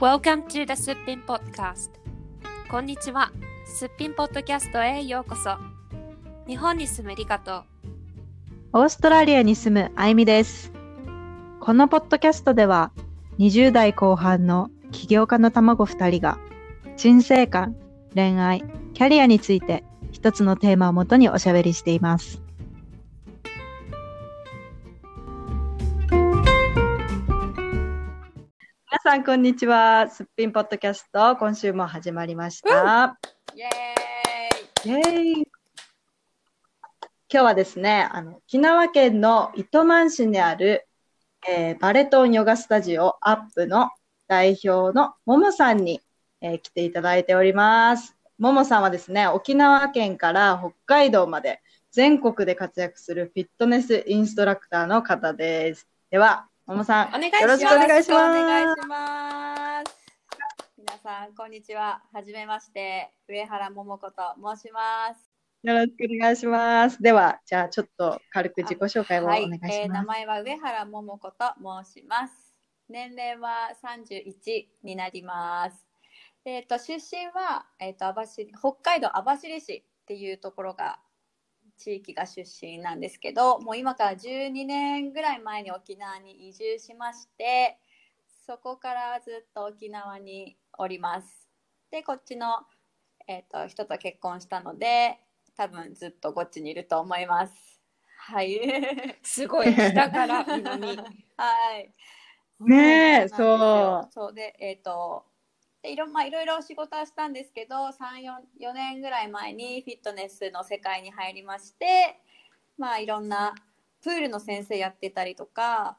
Welcome to the すっぴん Podcast こんにちはすっぴんポッドキャストへようこそ日本に住むリカとオーストラリアに住むあゆみです。このポッドキャストでは、20代後半の起業家の卵2人が、人生観、恋愛、キャリアについて一つのテーマをもとにおしゃべりしています。さん、こんにちは。すっぴんポッドキャスト、今週も始まりました。イエイェーイ今日はですね、あの、沖縄県の糸満市にある、えーバレトンヨガスタジオアップの代表のももさんに、えー来ていただいております。ももさんはですね、沖縄県から北海道まで全国で活躍するフィットネスインストラクターの方です。では、ももさん、お願いします。よろしくお願いします。皆さん、こんにちは。はじめまして。上原桃子と申します。よろしくお願いします。では、じゃあちょっと軽く自己紹介をおはい願いします。、えー名前は上原桃子と申します。年齢は31になります。えっ、と出身はえっ、と網走北海道網走市っていうところが地域が出身なんですけど、もう今から12年ぐらい前に沖縄に移住しまして、そこからずっと沖縄におります。で、こっちのえっ、と人と結婚したので、多分ずっとこっちにいると思います。はい。すごい北から南 はい。ねえそうそそうで、えっ、と、でいろ,、まあ、いろいろ仕事はしたんですけど、3、4, 4年ぐらい前にフィットネスの世界に入りまして、まあ、いろんなプールの先生やってたりとか、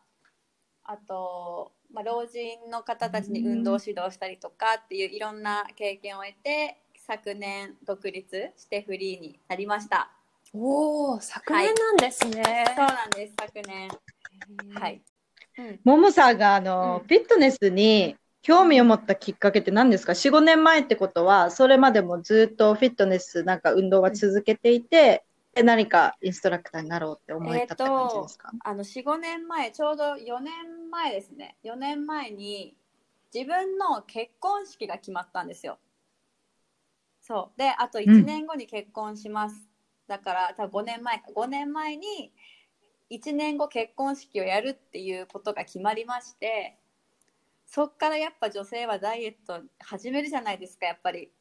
あと、まあ、老人の方たちに運動指導したりとかっていういろんな経験を得て、昨年独立してフリーになりました。おお昨年なんですね、そうなんです、昨年。はい。うんももさんがあの、うんフィットネスに興味を持ったきっかけって何ですか ?4、5年前ってことは、それまでもずっとフィットネスなんか運動は続けていて、で何かインストラクターになろうって思えたって感じですか、あの45年前ちょうど4年前ですね。4年前に自分の結婚式が決まったんですよ。そう。であと1年後に結婚します、だから多分5年前か。5年前に1年後結婚式をやるっていうことが決まりましてそっからやっぱ女性はダイエット始めるじゃないですかやっぱり。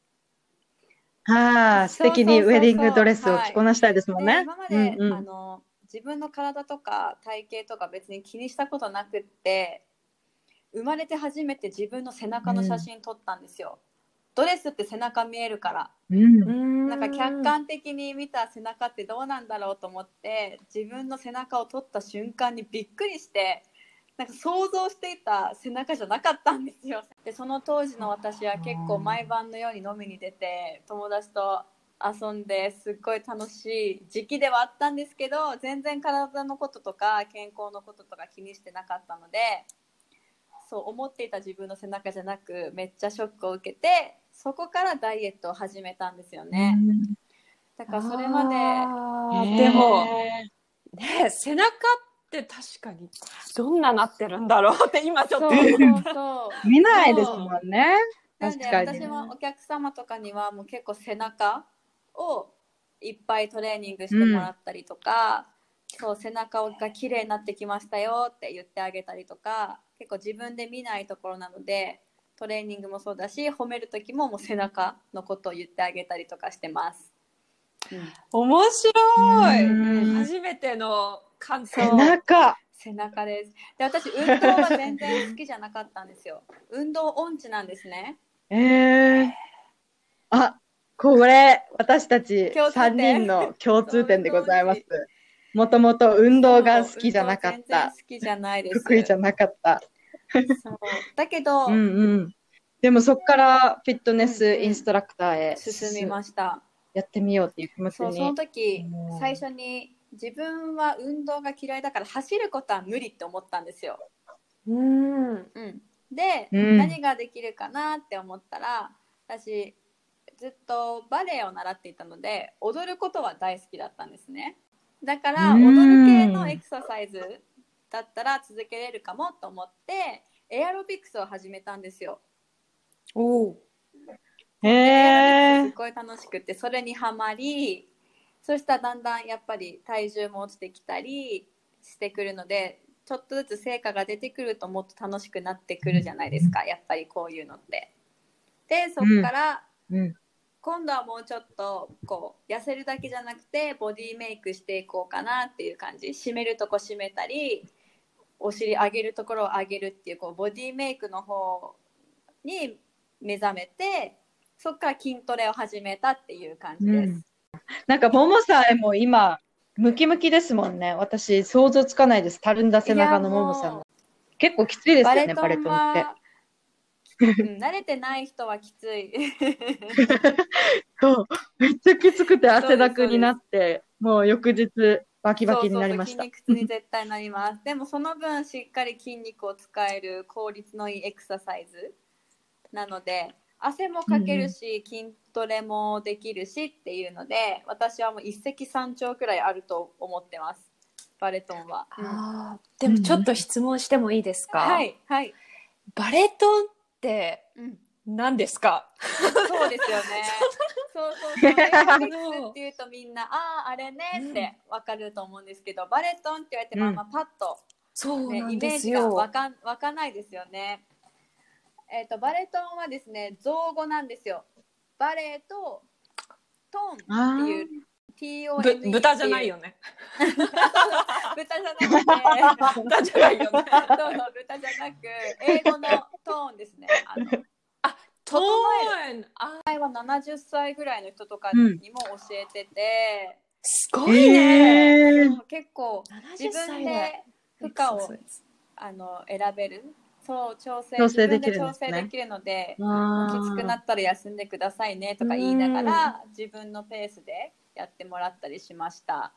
はあ、素敵にウェディングドレスを着こなしたいですもんね。で今まで、うんうん。あの自分の体とか体型とか別に気にしたことなくって生まれて初めて自分の背中の写真撮ったんですよ、ドレスって背中見えるから。うん。なんか客観的に見た背中ってどうなんだろうと思って自分の背中を撮った瞬間にびっくりしてなんか想像していた背中じゃなかったんですよ。でその当時の私は結構毎晩のように飲みに出て友達と遊んですっごい楽しい時期ではあったんですけど全然体のこととか健康のこととか気にしてなかったのでそう思っていた自分の背中じゃなくめっちゃショックを受けてそこからダイエットを始めたんですよね。だからそれまででもね背中って確かに。どんななってるんだろうって今ちょっと。そうそうそう。見ないですもんね。なんで確かに。私もお客様とかにはもう結構背中をいっぱいトレーニングしてもらったりとか、そう背中が綺麗になってきましたよって言ってあげたりとか結構自分で見ないところなのでトレーニングもそうだし褒める時ももう背中のことを言ってあげたりとかしてます。面白い。うん。初めての感想背中。背中ですで私運動は全然好きじゃなかったんですよ運動音痴なんですねえー、あ、これ、私たち共通点3人の共通点でございます。もともと運動が好きじゃなかった。好きじゃないです得意じゃなかった。そうだけど、うんうん。でもそこからフィットネスインストラクターへ進みましたやってみようっていう気持ちそうそのに。時うん最初に自分は運動が嫌いだから走ることは無理って思ったんですよ、うん。うん、で、うん。何ができるかなって思ったら私ずっとバレエを習っていたので踊ることは大好きだったんですね。だからうん。踊る系のエクササイズだったら続けれるかもと思ってエアロビクスを始めたんですよ。おお。へえやるだけですごい楽しくてそれにはまりそしたらだんだんやっぱり体重も落ちてきたりしてくるのでちょっとずつ成果が出てくるともっと楽しくなってくるじゃないですかやっぱりこういうのって。でそこから、うん。今度はもうちょっとこう痩せるだけじゃなくてボディメイクしていこうかなっていう感じ締めるとこ締めたりお尻上げるところを上げるっていうこうボディメイクの方に目覚めてそこから筋トレを始めたっていう感じです。うん なんか、ももさんも今、ムキムキですもんね。私、想像つかないです。たるんだ背中のももさん。結構きついですバよね、バレトンって。は、うん慣れてない人はきつい。そう。めっちゃきつくて汗だくになって、もう翌日、バキバキになりました。そうそう筋肉痛に絶対なります。でもその分しっかり筋肉を使える効率のいいエクササイズなので汗もかけるし、筋トレもできるしっていうので私はもう一石三鳥くらいあると思ってますバレトンは。うんああ。でもちょっと質問してもいいですか？はいはい、バレトンってうん、何ですか？そうですよね。そうそうそう。っていうとみんなあああれねってわかると思うんですけど、バレトンって言われてもあんまパッとね、そうなんイメージがわ。かんわかんないですよね。えっ、とバレトンはですね造語なんですよ。バレエとトンあっていうぶ豚じゃないよね。豚じゃなくて豚じゃないよね。そうそう豚じゃなく英語のトーンですね。あのトーン。あ、前は70歳ぐらいの人とかにも教えてて、すごいね。えー結構自70歳分で負荷をあの選べるそう調整調整でき自分る調整できるのであきつくなーったら休んでくださいねとか言いながら自分のペースでやってもらったりしました。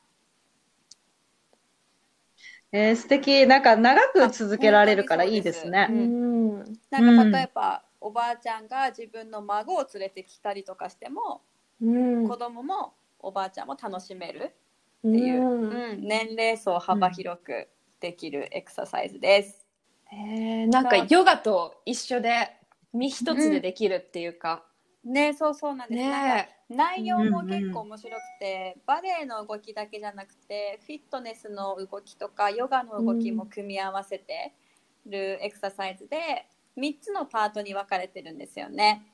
えー素敵。なんか長く続けられるからいいですねう。ん。なんか例えば、おばあちゃんが自分の孫を連れてきたりとかしても、うん子供もおばあちゃんも楽しめるうっていう、んうん年齢層幅広くできるエクササイズです。えー、なんかヨガと一緒で身一つでできるっていうか、ねそうそうなんです、ね内容も結構面白くて、バレエの動きだけじゃなくてフィットネスの動きとかヨガの動きも組み合わせてるエクササイズで3つのパートに分かれてるんですよね。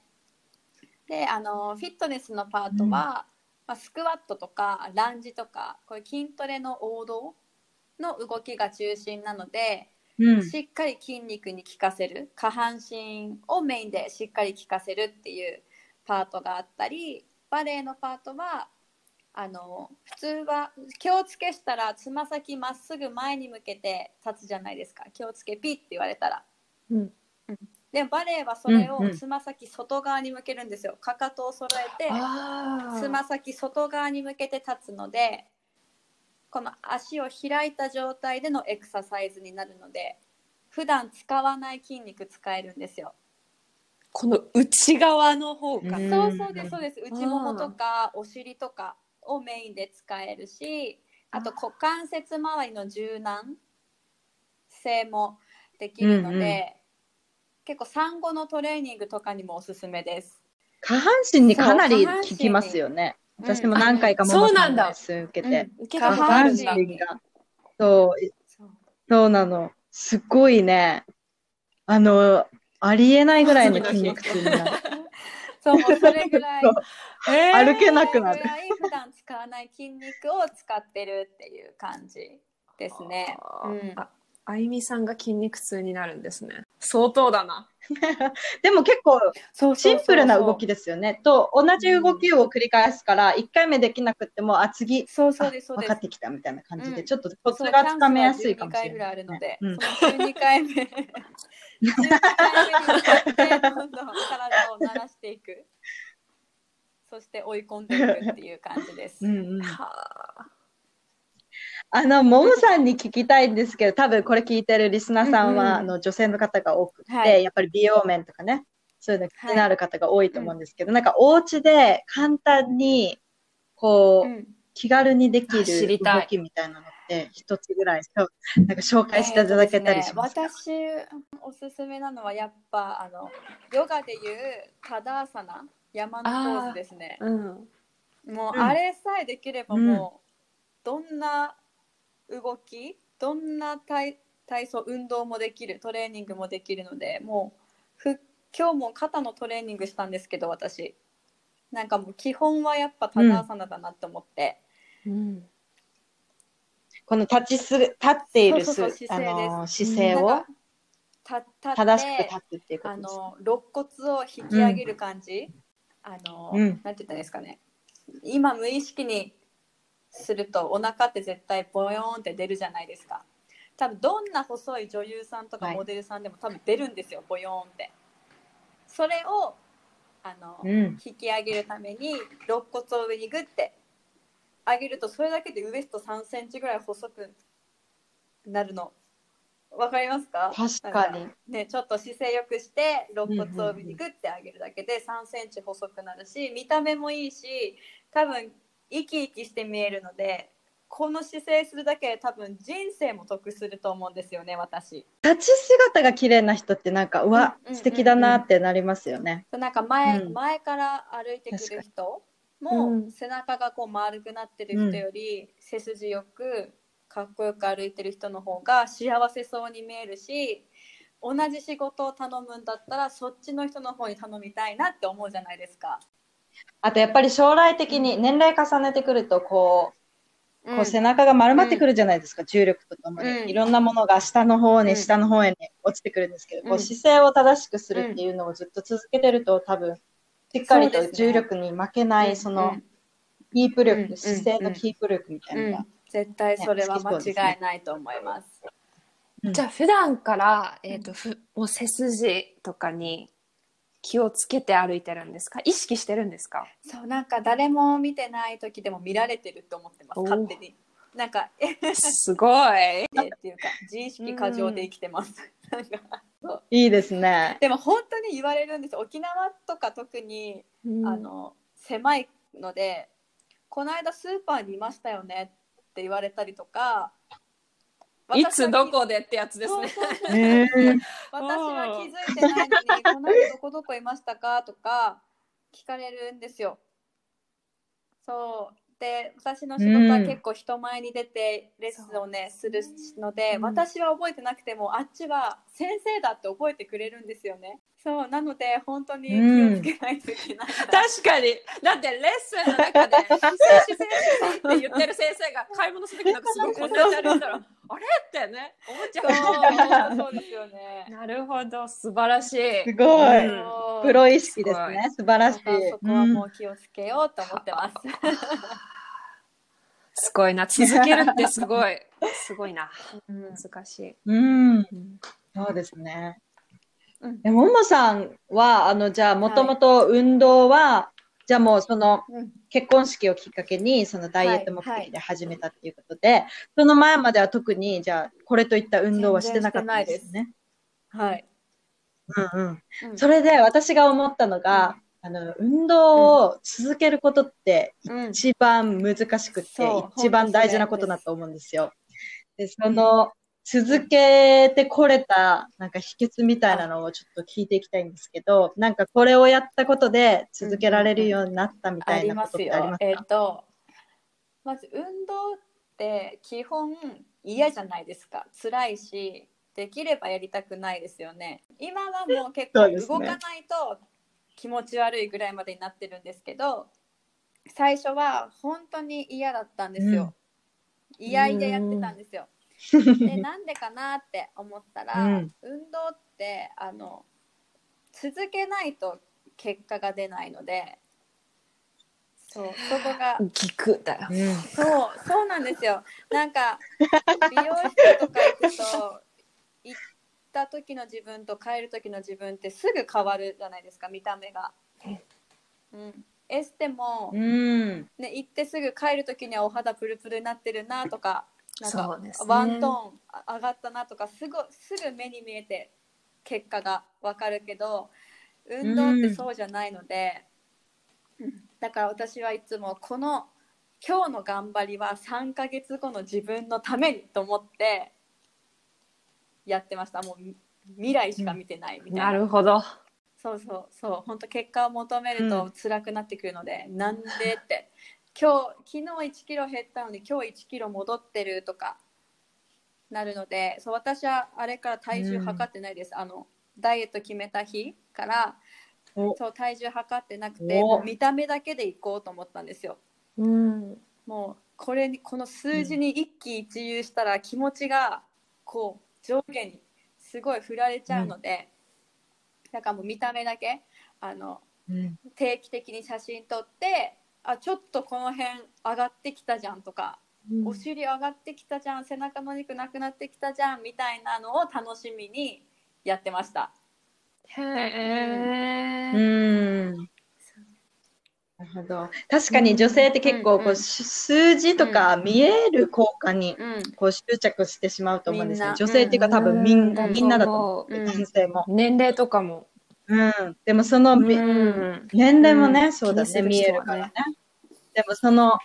であのフィットネスのパートは、うん。まあ、スクワットとかランジとかこういう筋トレの王道の動きが中心なので、うん。しっかり筋肉に効かせる下半身をメインでしっかり効かせるっていうパートがあったりバレエのパートはあの普通は気をつけしたらつま先まっすぐ前に向けて立つじゃないですか。気をつけピッって言われたら。うん。でもバレエはそれをうんうん。つま先外側に向けるんですよ。かかとを揃えてあつま先外側に向けて立つのでこの足を開いた状態でのエクササイズになるので普段使わない筋肉使えるんですよ。この内側の方かうんそうそうですそうです内ももとかお尻とかをメインで使えるしあと股関節周りの柔軟性もできるので、うんうん結構産後のトレーニングとかにもおすすめです。下半身にかなり効きますよね。うん。私も何回かもそうなんだ。レッスン受けて。が、そう、そうなの。すっごいね。あの、ありえないぐらいの筋肉痛になる。そうそれぐらい。そう。へー歩けなくなる。普段使わない筋肉を使ってるっていう感じですね。うんああゆみさんが筋肉痛になるんですね相当だな でも結構シンプルな動きで。ですよね。と、同じ動きを繰り返すから、1回目できなくても、あ、次、そうそうです分かっ。てきたみたいな感じで、うんちょっとコツがつかめやすいかもし12回ぐらいれない。あるので、うんその12回目、12回目にどんどん体を慣らしていく。そして追い込んでいくっていう感じです。うんうんはあの、ももさんに聞きたいんですけど、多分これ聞いてるリスナーさんは、うんうん。あの女性の方が多くて、はい。やっぱり美容面とかね、そういうの気になる方が多いと思うんですけど、なんかお家で簡単に、こう、うん。気軽にできる動きみたいなのっって一つぐらいなんか紹介していただけたりしますか、ね私おすすめなのはやっぱあのヨガでいうタダーサナ山のポーズですね。うん。もううんあれさえできればもう、どんな動きどんな体体操運動もできるトレーニングもできるのでもうふ今日も肩のトレーニングしたんですけど私。なんかもう基本はやっぱタダーサナだなって思って、うん。この立ちする、立っている姿勢です。の姿勢を？なん正しく立つっていうこあとです。の肋骨を引き上げる感じ、あの、うん。なんて言ったらいいですかね。今無意識にするとお腹って絶対ボヨーンって出るじゃないですか。多分どんな細い女優さんとかはい。モデルさんでも多分出るんですよ、ボヨーンって。それをあの、うん。引き上げるために肋骨を上にグッて上げるとそれだけでウエスト3センチぐらい細くなるの。わかりますか？確かに。ねちょっと姿勢よくして肋骨を上にグッて上げるだけで3センチ細くなるし見た目もいいし多分生き生きして見えるのでこの姿勢するだけで多分人生も得すると思うんですよね私。立ち姿が綺麗な人ってなんか、うわ素敵だなってなりますよね。なんか前,、うん。前から歩いてくる人うもん。背中がこう丸くなってる人より背筋よくかっこよく歩いてる人の方が幸せそうに見えるし同じ仕事を頼むんだったらそっちの人の方に頼みたいなって思うじゃないですか。あとやっぱり将来的に年齢重ねてくると、こう、こう背中中が丸まってくるじゃないですか、重力とともに。うん。いろんなものが下の方に、うん。下の方へに落ちてくるんですけど、こううん姿勢を正しくするっていうのをずっと続けてると、多分、しっかりと重力に負けない、その、キープ力、うん姿勢のキープ力みたいな。のが。絶対それは間違いないと思います。じゃあ普段から、えっ、と、ふ、もう背筋とかに気をつけて歩いてるんですか？意識してるんですか？そうなんか誰も見てない時でも見られてると思ってます勝手に。なんかえすごい。っていうか自意識過剰で生きてます。なんかそういいですね。でも本当に言われるんですよ沖縄とか特に、うんあの狭いのでこの間スーパーにいましたよねって言われたりとかいつどこでってやつですね。私は気づいてないのにこの間どこどこいましたか？とか聞かれるんですよ。そう。で私の仕事は結構人前に出てレッスンをねするので、うん。私は覚えてなくてもあっちは先生だって覚えてくれるんですよねそうなので本当に気をつけないといけないな、確かに。だってレッスンの中で、姿勢姿勢姿勢って言ってる先生が買い物する時なんかすごいこんなや歩いたら、あれ？ってね、思っちゃそうそうですよねう。なるほど、素晴らしい。すごい。うんプロ意識ですね。素晴らしい。そこはもう気をつけようと思ってます、すごいな。続けるってすごい。すごいな。うん難しい。うん。うんそうですね。うん。えももさんは、あの、じゃあ、もともと運動は、じゃあもうそのうん。結婚式をきっかけに、そのダイエット目的で始めたっていうことで、その前までは特に、じゃあ、これといった運動はしてなかったんですね。はい、うんうん。うん。それで私が思ったのが、あの、運動を続けることってうん一番難しくて、一番大事なことだと思うんですよ。で、その、続けてこれた、なんか秘訣みたいなのをちょっと聞いていきたいんですけど、なんかこれをやったことで続けられるようになったみたいなことっますよてありますかえっ、とまず運動って基本嫌じゃないですか。辛いしできればやりたくないですよね。今はもう結構動かないと気持ち悪いぐらいまでになってるんですけど最初は本当に嫌だったんですよ、嫌々やってたんですよで なんでかなって思ったら、うん運動ってあの続けないと結果が出ないのでそうそこが聞くだよ。うんそうそうなんですよなんか美容室とか行くと行った時の自分と帰る時の自分ってすぐ変わるじゃないですか見た目が。うん、エステも、うん。ね、行ってすぐ帰る時にはお肌プルプルになってるなとかなんかそうですね。ワントーンあ上がったなとかすぐすぐ目に見えて結果がわかるけど運動ってそうじゃないので、うん。だから私はいつもこの今日の頑張りは3ヶ月後の自分のためにと思ってやってました。もう未来しか見てないみたいな、なるほど。そうそうそう。本当結果を求めると辛くなってくるので、なんでって今日昨日1キロ減ったのに今日1キロ戻ってるとかなるのでそう私はあれから体重測ってないです、あのダイエット決めた日からお。そう体重測ってなくてお。もう見た目だけでいこうと思ったんですよ。うん。もうこれにこの数字に一喜一憂したら気持ちがこう上下にすごい振られちゃうので、だからもう見た目だけあのうん。定期的に写真撮ってあちょっとこの辺上がってきたじゃんとか、お尻上がってきたじゃん背中の肉なくなってきたじゃんみたいなのを楽しみにやってました。へうえ。ん。なるほど。確かに女性って結構こうんううんし数字とか見える効果にうんこう執着してしまうと思うんです。ね女性っていうか多分みんうみんなだと思う。うん男性も。年齢とかも。うん。でもそのみん。年齢もね、うんそうだね、気にする見えるからね。でもその、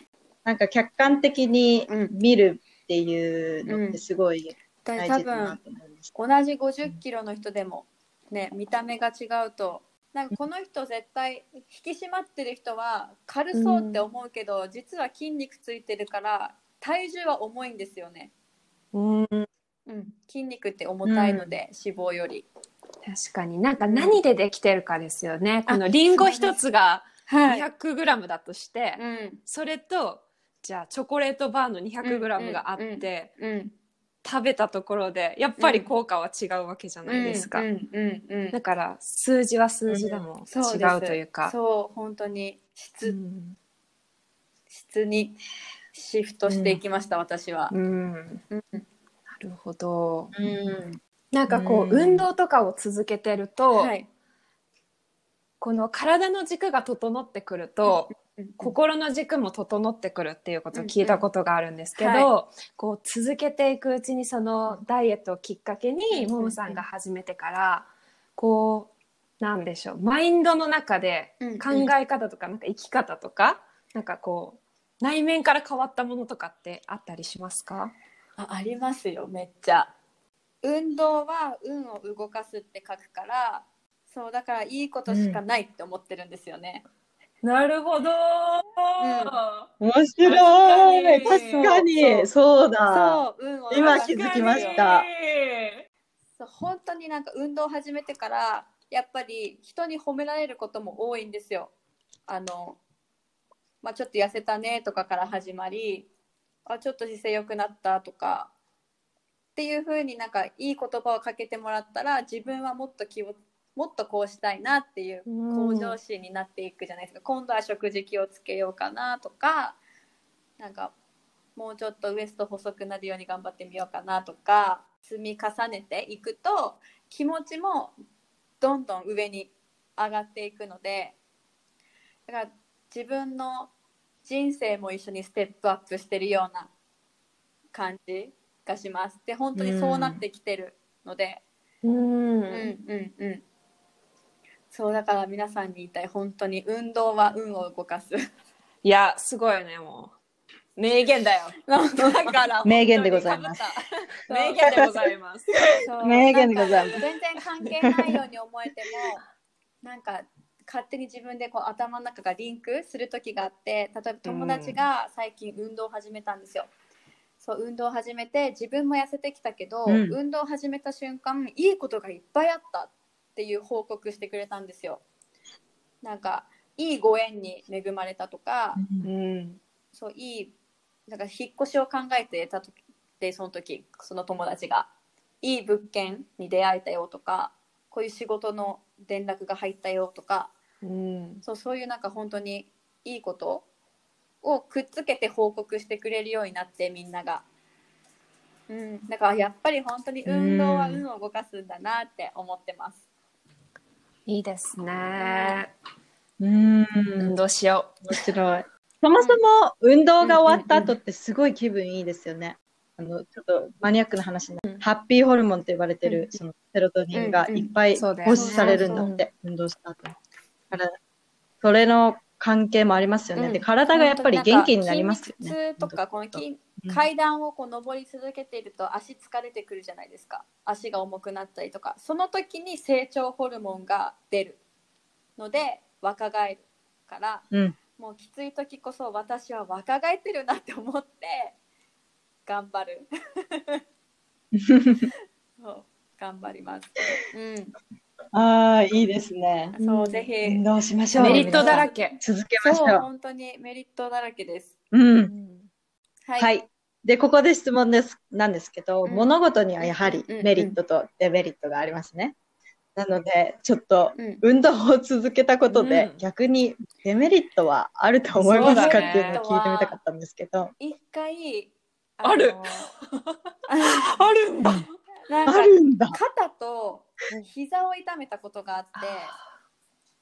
なんか客観的に見るっていうのってすごい大事だな分と思います。同じ50キロの人でもね見た目が違うとなんかこの人絶対引き締まってる人は軽そうって思うけど、実は筋肉ついてるから体重は重いんですよね、うん。うん、筋肉って重たいので、脂肪より確かに。なんか何でできてるかですよね。あこのリンゴ一つがは 200g だとして、うん。それとじゃあチョコレートバーの 200g があって、うん食べたところでやっぱり効果は違うわけじゃないですか。だから数字は数字でも違そうというか。そう本当に質,、うん。質にシフトしていきました、私は、なるほど。うん。なんかこう、うん。運動とかを続けてると、はい。この体の軸が整ってくると、心の軸も整ってくるっていうことを聞いたことがあるんですけど、うんうんはこう続けていくうちにそのダイエットをきっかけにうんももさんが始めてからこうなんでしょうマインドの中でうん。考え方とかなんか生き方とかなんかこう内面から変わったものとかってあったりしますか？あありますよめっちゃ運動は運を動かすって書くからそうだからいいことしかないって思ってるんですよね、なるほど、面白い。確かに。確かに。そうだ。そう運を今気づきました。そう本当になんか運動を始めてからやっぱり人に褒められることも多いんですよ。あの、まあ、ちょっと痩せたねとかから始まりあちょっと姿勢良くなったとかっていう風になんかいい言葉をかけてもらったら自分はもっと気をもっとこうしたいなっていう向上心になっていくじゃないですか、今度は食事気をつけようかなとかなんかもうちょっとウエスト細くなるように頑張ってみようかなとか積み重ねていくと気持ちもどんどん上に上がっていくのでだから自分の人生も一緒にステップアップしてるような感じがします。で本当にそうなってきてるので、うん。うん、うんうん。そうだから皆さんに言いたい本当に運動は運を動かす。いやすごいねもう。名言だよ。だから名言でございます。名言でございます。名言でございます。全然関係ないように思えてもなんか勝手に自分でこう頭の中がリンクする時があって例えば友達が最近運動を始めたんですよ。そう運動を始めて自分も痩せてきたけど、うん。運動を始めた瞬間いいことがいっぱいあったっていう報告してくれたんですよ。なんかいいご縁に恵まれたとか、うん。そういいなんか引っ越しを考えてた時でその時その友達がいい物件に出会えたよとかこういう仕事の連絡が入ったよとかうん。そうそういうなんか本当にいいことをくっつけて報告してくれるようになってみんなが。うん、だからやっぱり本当に運動は運を動かすんだなって思ってます。いいですねうん。運動しよ面白い。そもそも運動が終わった後ってすごい気分いいですよね。あの、ちょっとマニアックな話になる、うんハッピーホルモンって言われてる、うんそのセロトニンがいっぱい放出されるんだって、運動した後に。だから、それの関係もありますよね。うん。で、体がやっぱり元気になりますよね。筋肉痛とかこの筋うん。階段をこう上り続けていると足疲れてくるじゃないですか。足が重くなったりとか。その時に成長ホルモンが出るので若返るからうん。もうきつい時こそ私は若返ってるなって思って頑張る。そう頑張ります。うん ああ、いいですね。そうぜひ運動しましょう。メリットだら皆け。続けましょう。そう本当にメリットだらけですうん。はい、はい。で、ここで質問です、なんですけど、うん物事にはやはりうんメリットとデメリットがありますね。なので、ちょっとうん運動を続けたことで、うん逆にデメリットはあると思いますか、っていうのを聞いてみたかったんですけど。一回あるのあるんだ。あなんかるんだ。肩と膝を痛めたことがあって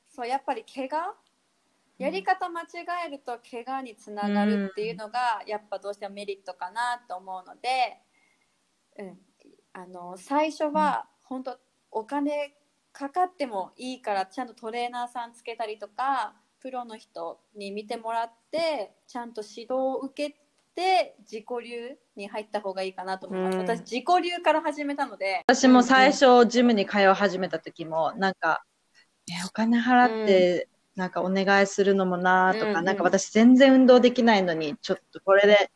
そうやっぱり怪我？やり方間違えると怪我につながるっていうのがやっぱどうしてもメリットかなと思うので、うん、あの最初は本当お金かかってもいいからちゃんとトレーナーさんつけたりとかプロの人に見てもらってちゃんと指導を受けて自己流に入った方がいいかなと思います、うん。私自己流から始めたので。私も最初、ジムに通い始めた時も、なんか、え、お金払って、なんかお願いするのもなとか、うんうん。なんか私全然運動できないのに、ちょっとこれで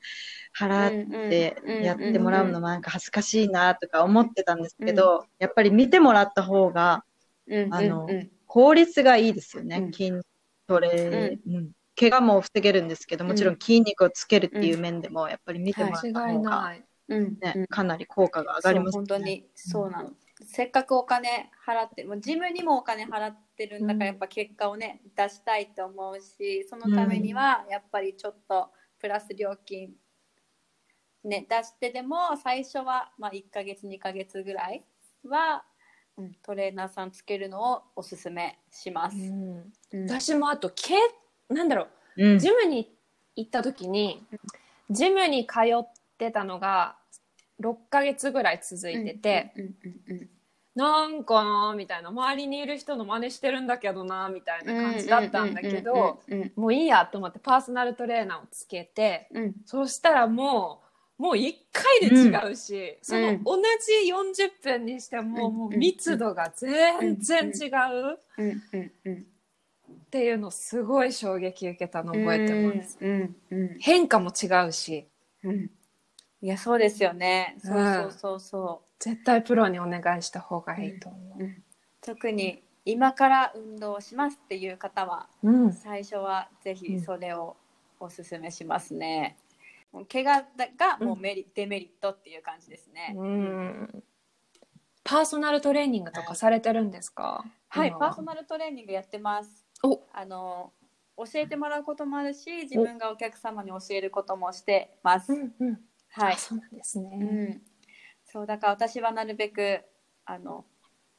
払ってうんやってもらうのもなんか恥ずかしいなとか思ってたんですけど、やっぱり見てもらった方がうんあのうん。うん効率がいいですよね、うん。筋トレ、うん怪我も防げるんですけど、もちろん筋肉をつけるっていう面でも、やっぱり見てもらった方が、ねうん。かなり効果が上がりますそう本当に。そうなの、せっかくお金払ってもうジムにもお金払ってるんだからやっぱ結果をね出したいと思うしそのためにはやっぱりちょっとプラス料金ね出してでも最初はまあ1ヶ月2ヶ月ぐらいは、うん、トレーナーさんつけるのをおすすめします、うん。私もあと、けなんだろう、うん。ジムに行った時に、ジムに通ってたのが6ヶ月ぐらい続いてて、なんかなみたいな、周りにいる人の真似してるんだけどなみたいな感じだったんだけど、もういいやと思ってパーソナルトレーナーをつけて、うん。うんそうしたらもう、もう1回で違うし、そのうん同じ40分にしても、うん。もう密度が全然違うっていうのすごい衝撃受けたの覚えてます。うんうん変化も違うし、うん。いやそうですよね。そうそうそうそ絶対プロにお願いした方がいいと思う、うん特に今から運動をしますっていう方は。最初はぜひそれをおすすめしますね、怪我がもうメリ、デメリットっていう感じですね、うん。パーソナルトレーニングとかされてるんですか？はい今パーソナルトレーニングやってますおあの教えてもらうこともあるし自分がお客様に教えることもしてます、うんうん。はいあそうなんですね。うん、そうだから私はなるべくあの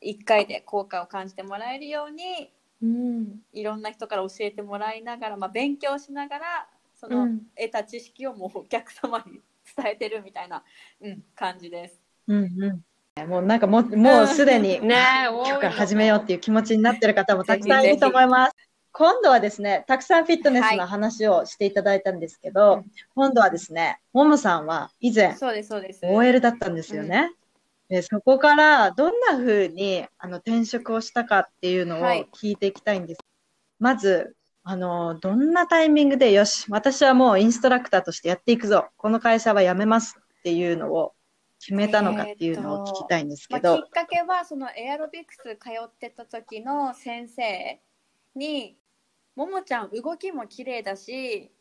1回で効果を感じてもらえるようにうん。いろんな人から教えてもらいながら、まあ、勉強しながらその、うん得た知識をもうお客様に伝えてるみたいな、うん、感じです。うんうん。もうなんかもう、もうすでに、ねえ、多い今日から始めようっていう気持ちになってる方もたくさんいると思います。今度はですね、たくさんフィットネスの話をしていただいたんですけど、うん今度はですね、モモさんは以前そうですそうです。OL だったんですよね。でそこからどんな風にあの転職をしたかっていうのをはい聞いていきたいんです。まず、あの、どんなタイミングで、よし、私はもうインストラクターとしてやっていくぞ。この会社は辞めますっていうのを決めたのかっていうのを聞きたいんですまあ、けど。きっかけはそのエアロビクス通ってた時の先生に「ももちゃん動きも綺麗だし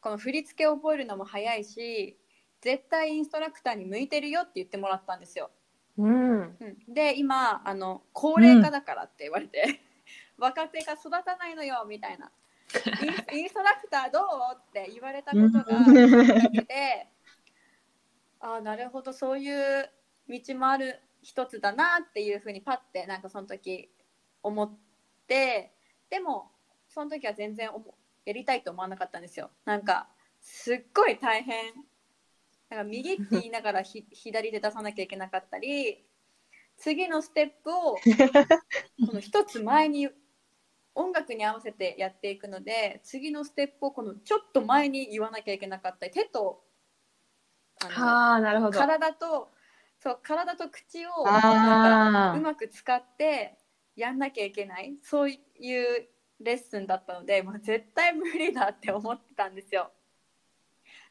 この振り付けを覚えるのも早いし絶対インストラクターに向いてるよ」って言ってもらったんですよ。うん。うんで今あの高齢化だからって言われて、若手が育たないのよみたいなインインストラクターどう？って言われたことがきっかけでああなるほど。そういう道もある一つだなっていうふうにパッてなんかその時思ってでもその時は全然思やりたいと思わなかったんですよ。なんかすっごい大変。なんか右って言いながらひ 左で出さなきゃいけなかったり次のステップを この一つ前に音楽に合わせてやっていくので次のステップをこのちょっと前に言わなきゃいけなかったり手とああ、なるほど。体とそう体と口をなんかあうまく使ってやんなきゃいけないそういうレッスンだったのでもう絶対無理だって思ってたんですよ。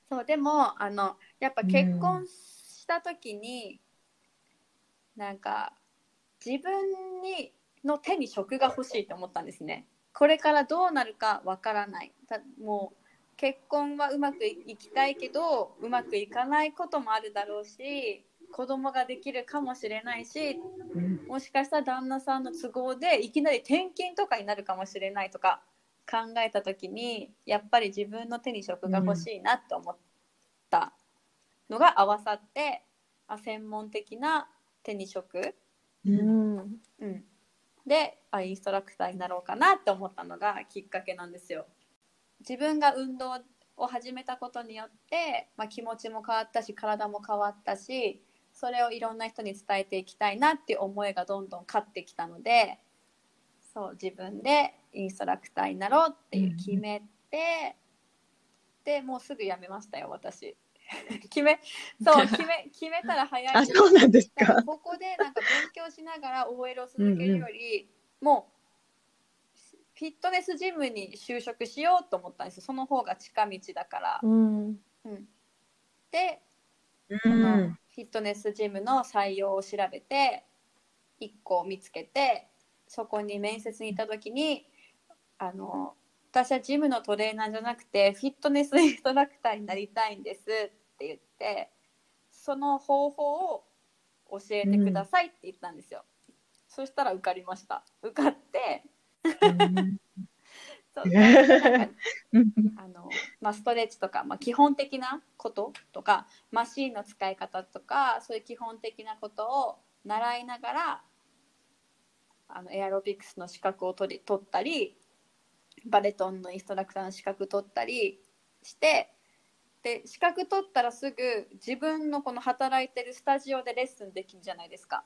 そうでもあのやっぱ結婚した時に、なんか自分にの手に職が欲しいと思ったんですね。これからどうなるかわからない。たもう結婚はうまくいきたいけどうまくいかないこともあるだろうし子供ができるかもしれないしうんもしかしたら旦那さんの都合でいきなり転勤とかになるかもしれないとか考えた時にやっぱり自分の手に職が欲しいなと思ったのが合わさって、あ専門的な手に職、うん。うん、であインストラクターになろうかなって思ったのがきっかけなんですよ。自分が運動を始めたことによって、まあ、気持ちも変わったし体も変わったしそれをいろんな人に伝えていきたいなっていう思いがどんどん勝ってきたのでそう自分でインストラクターになろうっていう決めて、でもうすぐ辞めましたよ私。決めそう決め決めたら早いあ、そうなんですだか。ここでなんか勉強しながら OL を続けるより、もうフィットネスジムに就職しようと思ったんですよその方が近道だから。うん。うん、でうそのん。フィットネスジムの採用を調べて1個見つけてそこに面接に行った時にあの私はジムのトレーナーじゃなくてフィットネスインストラクターになりたいんですって言ってその方法を教えてくださいって言ったんですよ、そしたら受かりました受かって そう あの、まあ、ストレッチとか、まあ、基本的なこととかマシーンの使い方とかそういう基本的なことを習いながらあのエアロビクスの資格を取り取ったりバレトンのインストラクターの資格取ったりしてで資格取ったらすぐ自分のこの働いてるスタジオでレッスンできるじゃないですか。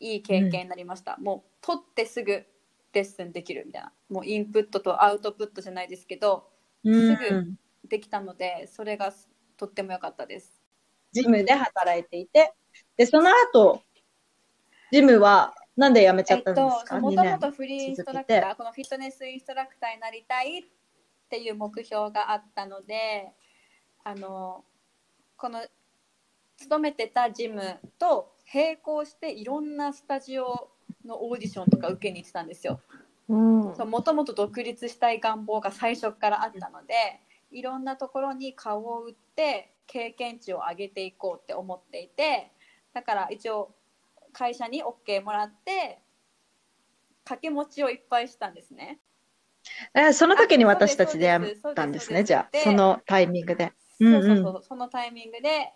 いい経験になりました、もう取ってすぐレッスンできるみたいなもうインプットとアウトプットじゃないですけどうんすぐできたのでそれがとっても良かったですジムで働いていて、で、その後、ジムはなんで辞めちゃったんですか、も ?2 とも年。とフリーインストラクターこのフィットネスインストラクターになりたいっていう目標があったのであのこの勤めてたジムと並行していろんなスタジオのオーディションとか受けに行ってたんですよ。うん。もともと独立したい願望が最初からあったのでいろんなところに顔を売って経験値を上げていこうって思っていてだから一応会社に OK もらって掛け持ちをいっぱいしたんですね。えその時に私たちであそうです辞めたんですね、じゃあ、でそのタイミングで。そうそうそうそのタイミングで、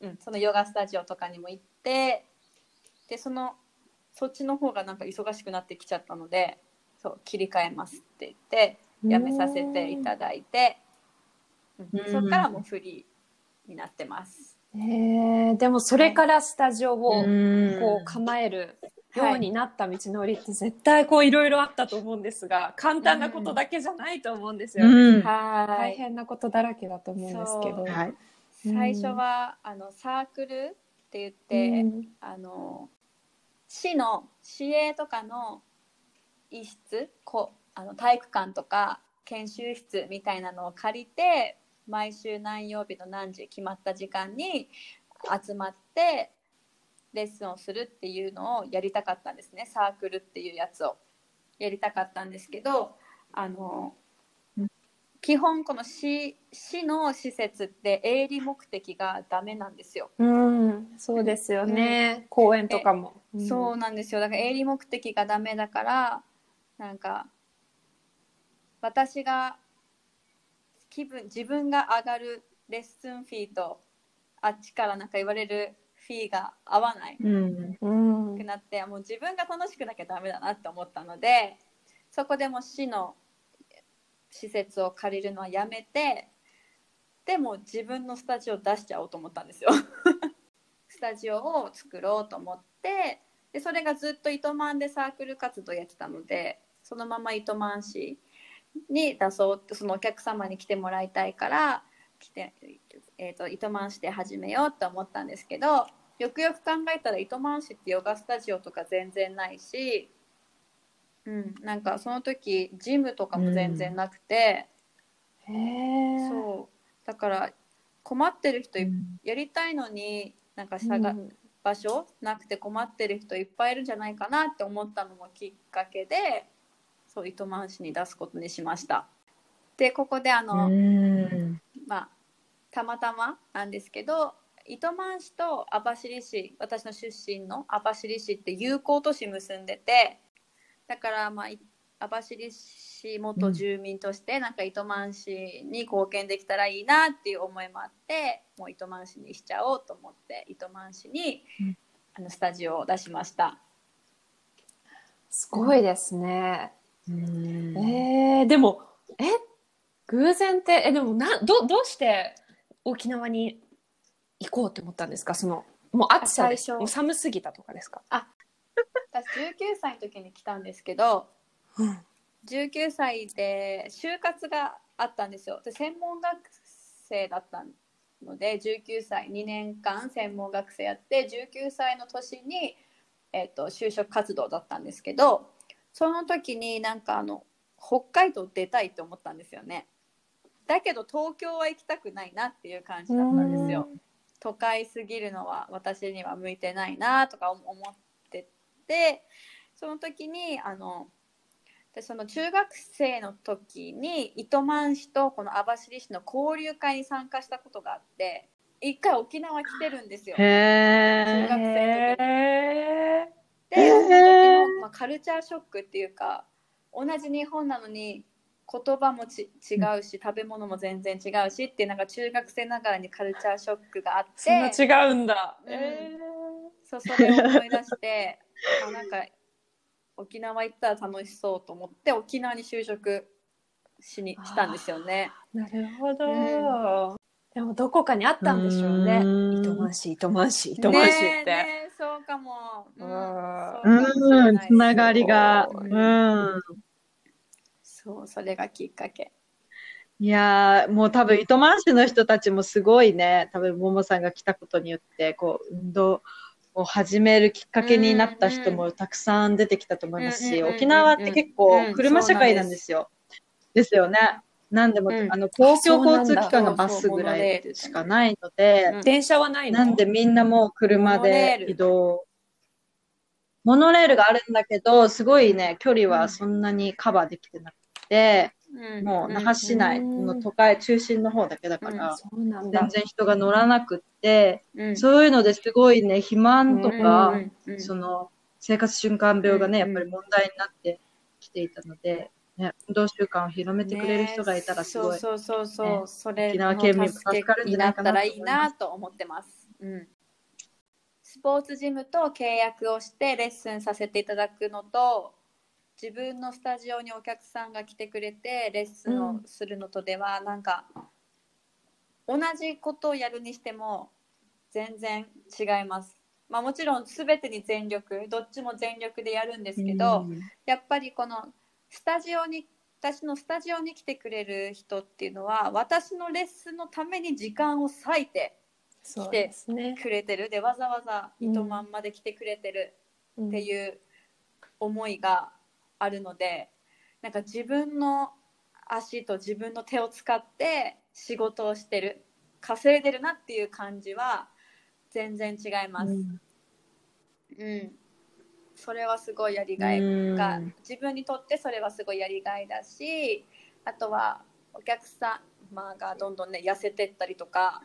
うん、そのヨガスタジオとかにも行ってでそのそっちの方がなんか忙しくなってきちゃったのでそう切り替えますって言って辞めさせていただいて、うん。うん。そっからもうフリーになってます。へえでもそれからスタジオをうん。こう構えるようになった道のりって絶対こういろいろあったと思うんですが簡単なことだけじゃないと思うんですよ、うん。はい。大変なことだらけだと思うんですけど。はい。うん。最初はあのサークルって言って、うん。あの市の市営とかの一室こあの体育館とか研修室みたいなのを借りて毎週何曜日の何時決まった時間に集まってレッスンをするっていうのをやりたかったんですね。サークルっていうやつをやりたかったんですけどあの基本この市市の施設って営利目的がダメなんですよ。うん、そうですよね。公園とかも。そうなんですよだから営利目的がダメだからなんか私が気分自分が上がるレッスンフィーとあっちからなんか言われるフィーが合わないうん。うん。くなってもう自分が楽しくなきゃダメだなって思ったのでそこでもう市の施設を借りるのはやめてでも自分のスタジオ出しちゃおうと思ったんですよ。スタジオを作ろうと思ってでそれがずっと糸満でサークル活動やってたのでそのまま糸満市に出そうってそのお客様に来てもらいたいから来て、えー、と糸満市で始めようって思ったんですけどよくよく考えたら糸満市ってヨガスタジオとか全然ないし、うん、なんかその時ジムとかも全然なくて、へえ。そう。だから困ってる人いうん。やりたいのになんか探、うん。場所なくて困ってる人いっぱいいるんじゃないかなって思ったのもきっかけでそう糸満市に出すことにしました。でここであの、うん。まあたまたまなんですけど糸満市と網走市私の出身の網走市って友好都市結んでてだからまあい網走市元住民としてなんか糸満市に貢献できたらいいなっていう思いもあってもう糸満市にしちゃおうと思って糸満市に、うん。あのスタジオを出しました。すごいですね。うん。えー、でも、え、偶然って、え、でもな、ど、どうして沖縄に行こうって思ったんですか？その、もう暑さでもう寒すぎたとかですか？私19歳の時に来たんですけどうん。19歳で就活があったんですよ。で専門学生だったので19歳2年間専門学生やって19歳の年に、えっと就職活動だったんですけどその時になんかあの北海道出たいと思ったんですよね。だけど東京は行きたくないなっていう感じだったんですよ。都会すぎるのは私には向いてないなとか思っててその時にあのでその中学生の時に糸満市とこの網走市の交流会に参加したことがあって一回沖縄来てるんですよ。中学生の時へでその時の、まあ、カルチャーショックっていうか同じ日本なのに言葉もち違うし食べ物も全然違うしってなんか中学生ながらにカルチャーショックがあって。そんな違うんだ。うん。えそうそれを思い出してあなんか沖縄行ったら楽しそうと思って沖縄に就職しにしたんですよね。ーなるほど。でもどこかにあったんでしょうね。うん糸満市、糸満市、糸満市って。ねえねえそうかも。うんつながりがうんそうそれがきっかけ。いやーもう多分糸満市の人たちもすごいね多分ももさんが来たことによってこう運動を始めるきっかけになった人もたくさん出てきたと思いますし沖縄って結構車社会なんですよ。です。よね。なんでも、うん。あの公共交通機関がそうなんだバスぐらそうそうモノレールいしかないので、うん。電車はないの？なんでみんなもう車で移動。モノレールがあるんだけど、すごいね、距離はそんなにカバーできてなくて、うんもう那覇市内うんの都会中心の方だけだから、全。然人が乗らなくって、うんそういうのですごいね、肥満とか、その生活習慣病がね、うんやっぱり問題になってきていたので、ね、運動習慣を広めてくれる人がいたらすごい。ねそうそうそうそう、ねそれ沖縄県民助助かるんじゃないかなたらいいと思いなと思ってます。うん。スポーツジムと契約をしてレッスンさせていただくのと、自分のスタジオにお客さんが来てくれてレッスンをするのとでは、なんか同じことをやるにしても全然違います。まあもちろん全てに全力、どっちも全力でやるんですけど、うんやっぱりこのスタジオに私のスタジオに来てくれる人っていうのは私のレッスンのために時間を割いてそうですね。くれてるでわざわざうん糸満まで来てくれてるっっていう思いがあるのでなんか自分の足と自分の手を使って仕事をしてる稼いでるなっていう感じは全然違います。うん、それはすごいやりがいが、うん自分にとってそれはすごいやりがいだしあとはお客様がどんどんね痩せてったりとか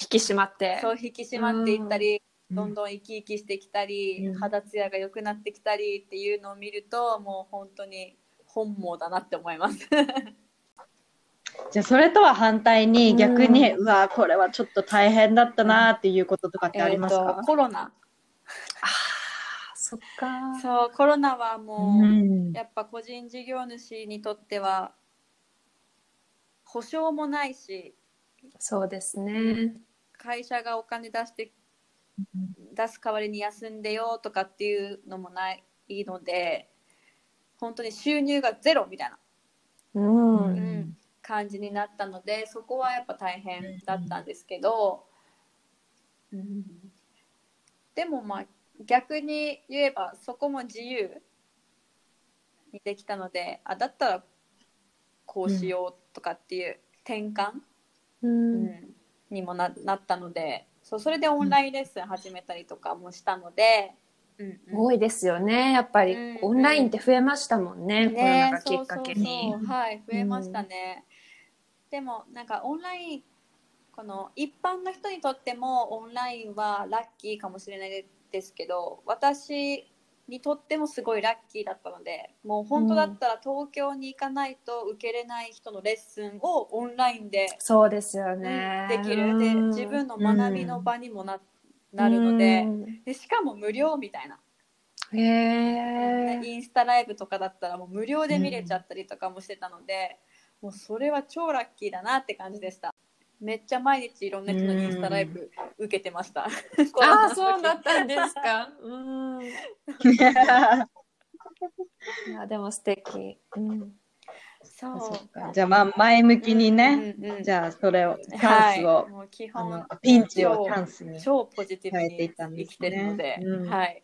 引き締まって。そう引き締まっていったり、うんどんどん生き生きしてきたり、うん肌ツヤが良くなってきたりっていうのを見るともう本当に本望だなって思います。じゃあそれとは反対に逆に、ううわこれはちょっと大変だったなっていうこととかってありますえーコロナああ、そっか。そうコロナはもう、うんやっぱ個人事業主にとっては保証もないしそうですね。会社がお金出して出す代わりに休んでよとかっていうのもないので本当に収入がゼロみたいな、うん。うん感じになったのでそこはやっぱ大変だったんですけど、うん。でもまあ逆に言えばそこも自由にできたのであだったらこうしようとかっていう転換、ううん。んにもななったのでそうそれでオンラインレッスン始めたりとかもしたので、うんうん。多いですよね。やっぱり、うんオンラインって増えましたもんねコロナがきっかけに。そうそうそう。はい増えましたね、でもなんかオンラインこの一般の人にとってもオンラインはラッキーかもしれないですけど私にとってもすごいラッキーだったのでもう本当だったら東京に行かないと受けれない人のレッスンをオンラインで、そうですようんね、できる。でうん。自分の学びの場にもな,、なるのでうん。でしかも無料みたいな。へえインスタライブとかだったらもう無料で見れちゃったりとかもしてたので、もうそれは超ラッキーだなって感じでしためっちゃ毎日いろんな人のインスタライブ受けてました、ああそうだったんですか？うん。いやでも素敵、うん、そうそうか。じゃあまあ前向きにね、うんうんうん。じゃあそれをチャンスを、はい、もう基あ本のピンチをチャンスに。超ポジティブにったんで。すね生きてるので、うんはい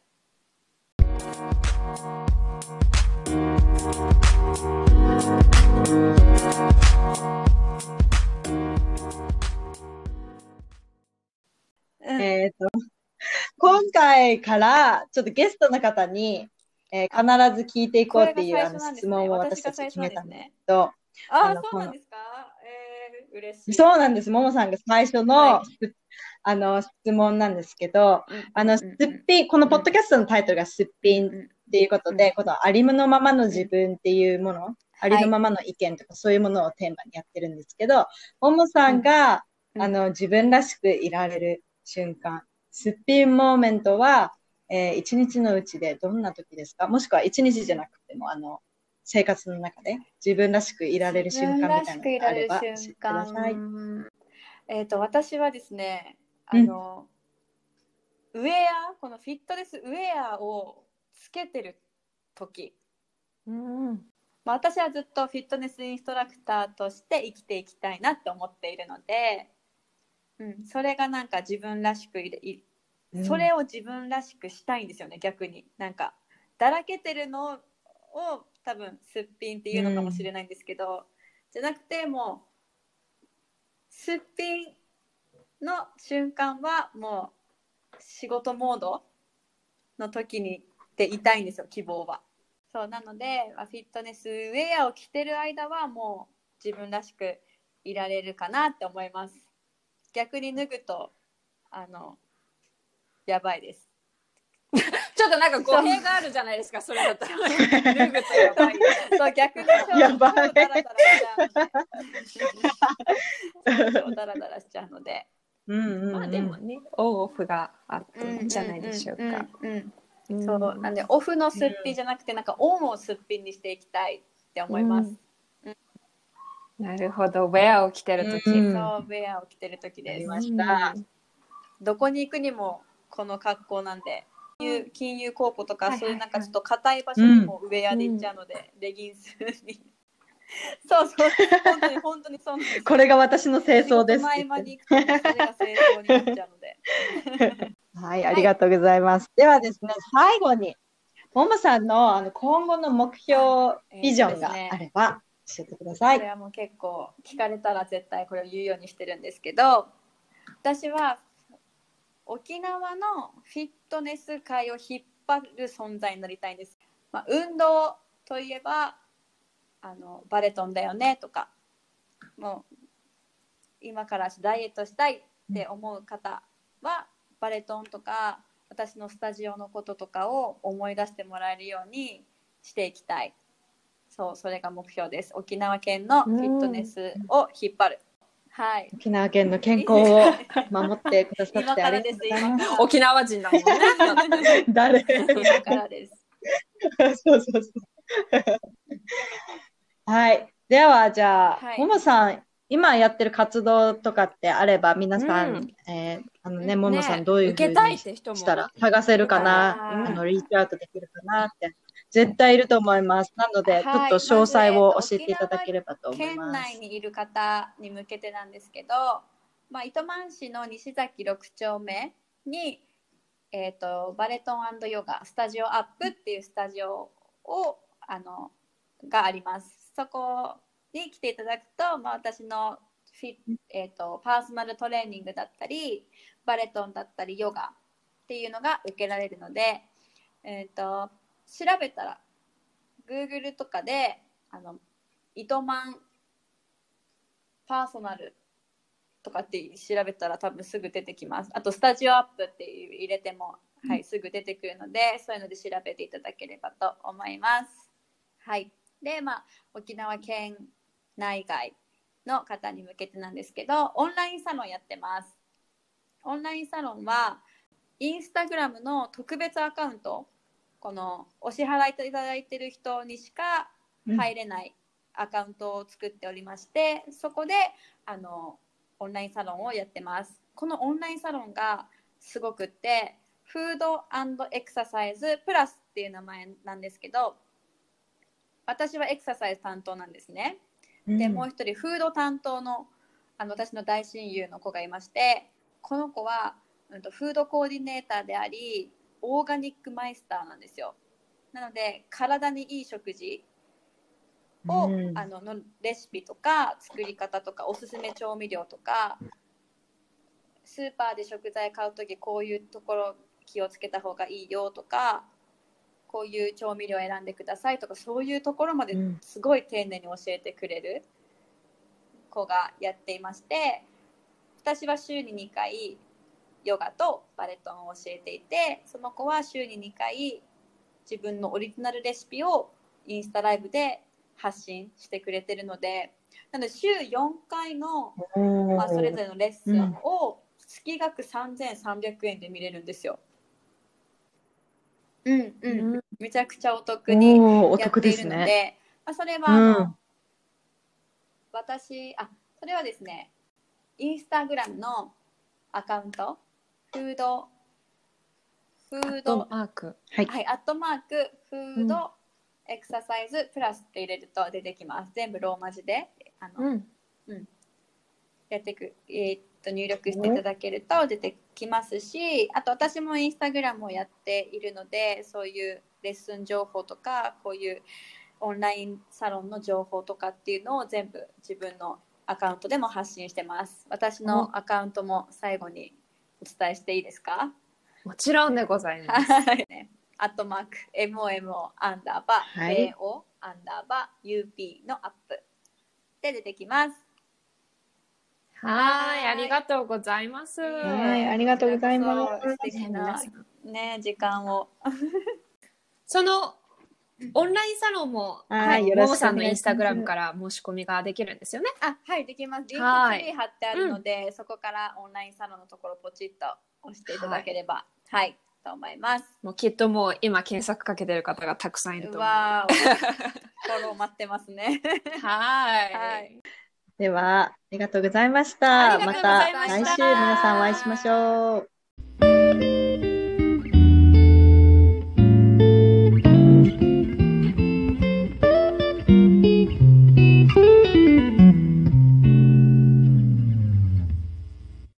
うん。えっと、今回からちょっとゲストの方に、えー必ず聞いていこうっていうあの質問を私たち決めたんですけど、ああそうなんですか？えー、嬉しい。そうなんです。ももさんが最初の、はあの質問なんですけど、うん。あの、うん。すっぴん、このポッドキャストのタイトルがすっぴんっていうことで、このありのままの自分っていうもの、ありのままの意見とかそういうものをテーマにやってるんですけど、ももさんが、うん。あの、自分らしくいられる瞬間、すっぴんモーメントは、えー一日のうちでどんな時ですか？もしくは一日じゃなくても、あの、生活の中で自分らしくいられる瞬間みたいなのがあればください。えっ、と私はですねあの、ウェアこのフィットネスウェアをつけてる時、うん。まあ、私はずっとフィットネスインストラクターとして生きていきたいなって思っているので、うん、それがなんか自分らしくいれいそれを自分らしくしたいんですよね逆になんかだらけてるのを多分すっぴんっていうのかもしれないんですけど、じゃなくてもうすっぴんの瞬間はもう仕事モードの時にでいたいんですよ希望は。そうなのでまあフィットネスウェアを着てる間はもう自分らしくいられるかなって思います。逆に脱ぐとあのやばいです。ちょっとなんか語弊があるじゃないですかそれだったら。脱ぐとやばいそう逆に超やばダラダラしちゃうので超ダラダラしちゃうので。うんうんうん。まあでもねオンオフがあっていいんじゃないでしょうか、そうなんでオフのすっぴんじゃなくてなんかオンをすっぴんにしていきたいって思います、なるほど。ウェアを着てる時、うんそうウェアを着てる時です。ました。どこに行くにもこの格好なんで。金融金融公庫とかはいはいそういうなんかちょっと硬い場所にもウェアで行っちゃうので、レギンスに。そうそう。本当に本当にそうなんですこれが私の清掃です。仕事の合間に行くとそれが清掃になっちゃうので。はい、ありがとうございます。ではですね、最後に、ももさんのあの今後の目標、ビジョンがあれば教えてください。これはもう結構聞かれたら絶対これを言うようにしてるんですけど私は沖縄のフィットネス界を引っ張る存在になりたいんです、まあ、運動といえばあのバレトンだよねとかもう今からダイエットしたいって思う方はバレトンとか私のスタジオのこととかを思い出してもらえるようにしていきたいそうそれが目標です。沖縄県のフィットネスを引っ張る、はい。沖縄県の健康を守ってくださってありがとうございます。沖縄人だもんね誰？今からです。そうそうそう。はい。では、じゃあ、はい。ももさん、今やってる活動とかってあれば、皆さん、うん。えーあのね、うんももさんどういうふにて人も。したら探せるかな、うん。あの、リーチアウトできるかなって、絶対いると思います。なので、ちょはいっと詳細を教えていただければと思い県ます。内にいる方に向けてなんですけど、まあ、糸満市の西崎6丁目に、えー、とバレトンヨガスタジオアップっていうスタジオをあのがありますそこに来ていただくと、まあ、私のフィ、えー、とパーソナルトレーニングだったりバレトンだったりヨガっていうのが受けられるので、えー、と調べたら Google とかであの糸満パーソナルとかって調べたら多分すぐ出てきます。あとスタジオアップっていう入れても、はい、すぐ出てくるので、そういうので調べていただければと思います。はい。で、まあ、沖縄県内外の方に向けてなんですけど、オンラインサロンやってます。オンラインサロンは、インスタグラムの特別アカウント、このお支払いいただいてる人にしか入れないアカウントを作っておりまして、そこであのオンラインサロンをやってます。このオンラインサロンがすごくって、フードエクササイズプラスっていう名前なんですけど、私はエクササイズ担当なんですね。で、もう一人フード担当のあの私の大親友の子がいまして、この子は、うん、とフードコーディネーターであり、オーガニックマイスターなんですよ。なので、体にいい食事を、うんあののレシピとか作り方とかおすすめ調味料とかスーパーで食材買う時こういうところ気をつけた方がいいよとかこういう調味料選んでくださいとかそういうところまでうんすごい丁寧に教えてくれる子がやっていまして私は週に2回ヨガとバレトンを教えていてその子は週に2回自分のオリジナルレシピをインスタライブで発信してくれてるのでなので週4回の、まあ、それぞれのレッスンを月額3300円で見れるんですよ。うんうん、うんめちゃくちゃお得にやってい得ですね。るので、まあ、それはうん私あそれはですねインスタグラムのアカウントフードフードマーク。はい。はい、アットマークフードエクササイズプラスって入れると出てきます。全部ローマ字であの、ん。やってく、えーっと入力していただけると出てきますし、あと私もインスタグラムをやっているので、そういうレッスン情報とか、こういうオンラインサロンの情報とかっていうのを全部自分のアカウントでも発信してます。私のアカウントも最後にお伝えしていいですか？もちろんでございます。はい。ねアットマーク、MOMO アンダーバー、はい AO アンダーバー、UP のアップで出てきます。はい、ありがとうございます。はい、ありがとうございます。素敵なね、時間を。そのオンラインサロンも、はいよろしくお願いしますももさんのインスタグラムから申し込みができるんですよね。あ、はい、できます。リンク貼ってあるので、そこからオンラインサロンのところポチッと押していただければ、はい、と思います。もうきっともう今検索かけてる方がたくさんいると思う。はわー、フォロー待ってますね。い。はい。では、ありがとうございました。また来週皆さんお会いしましょう。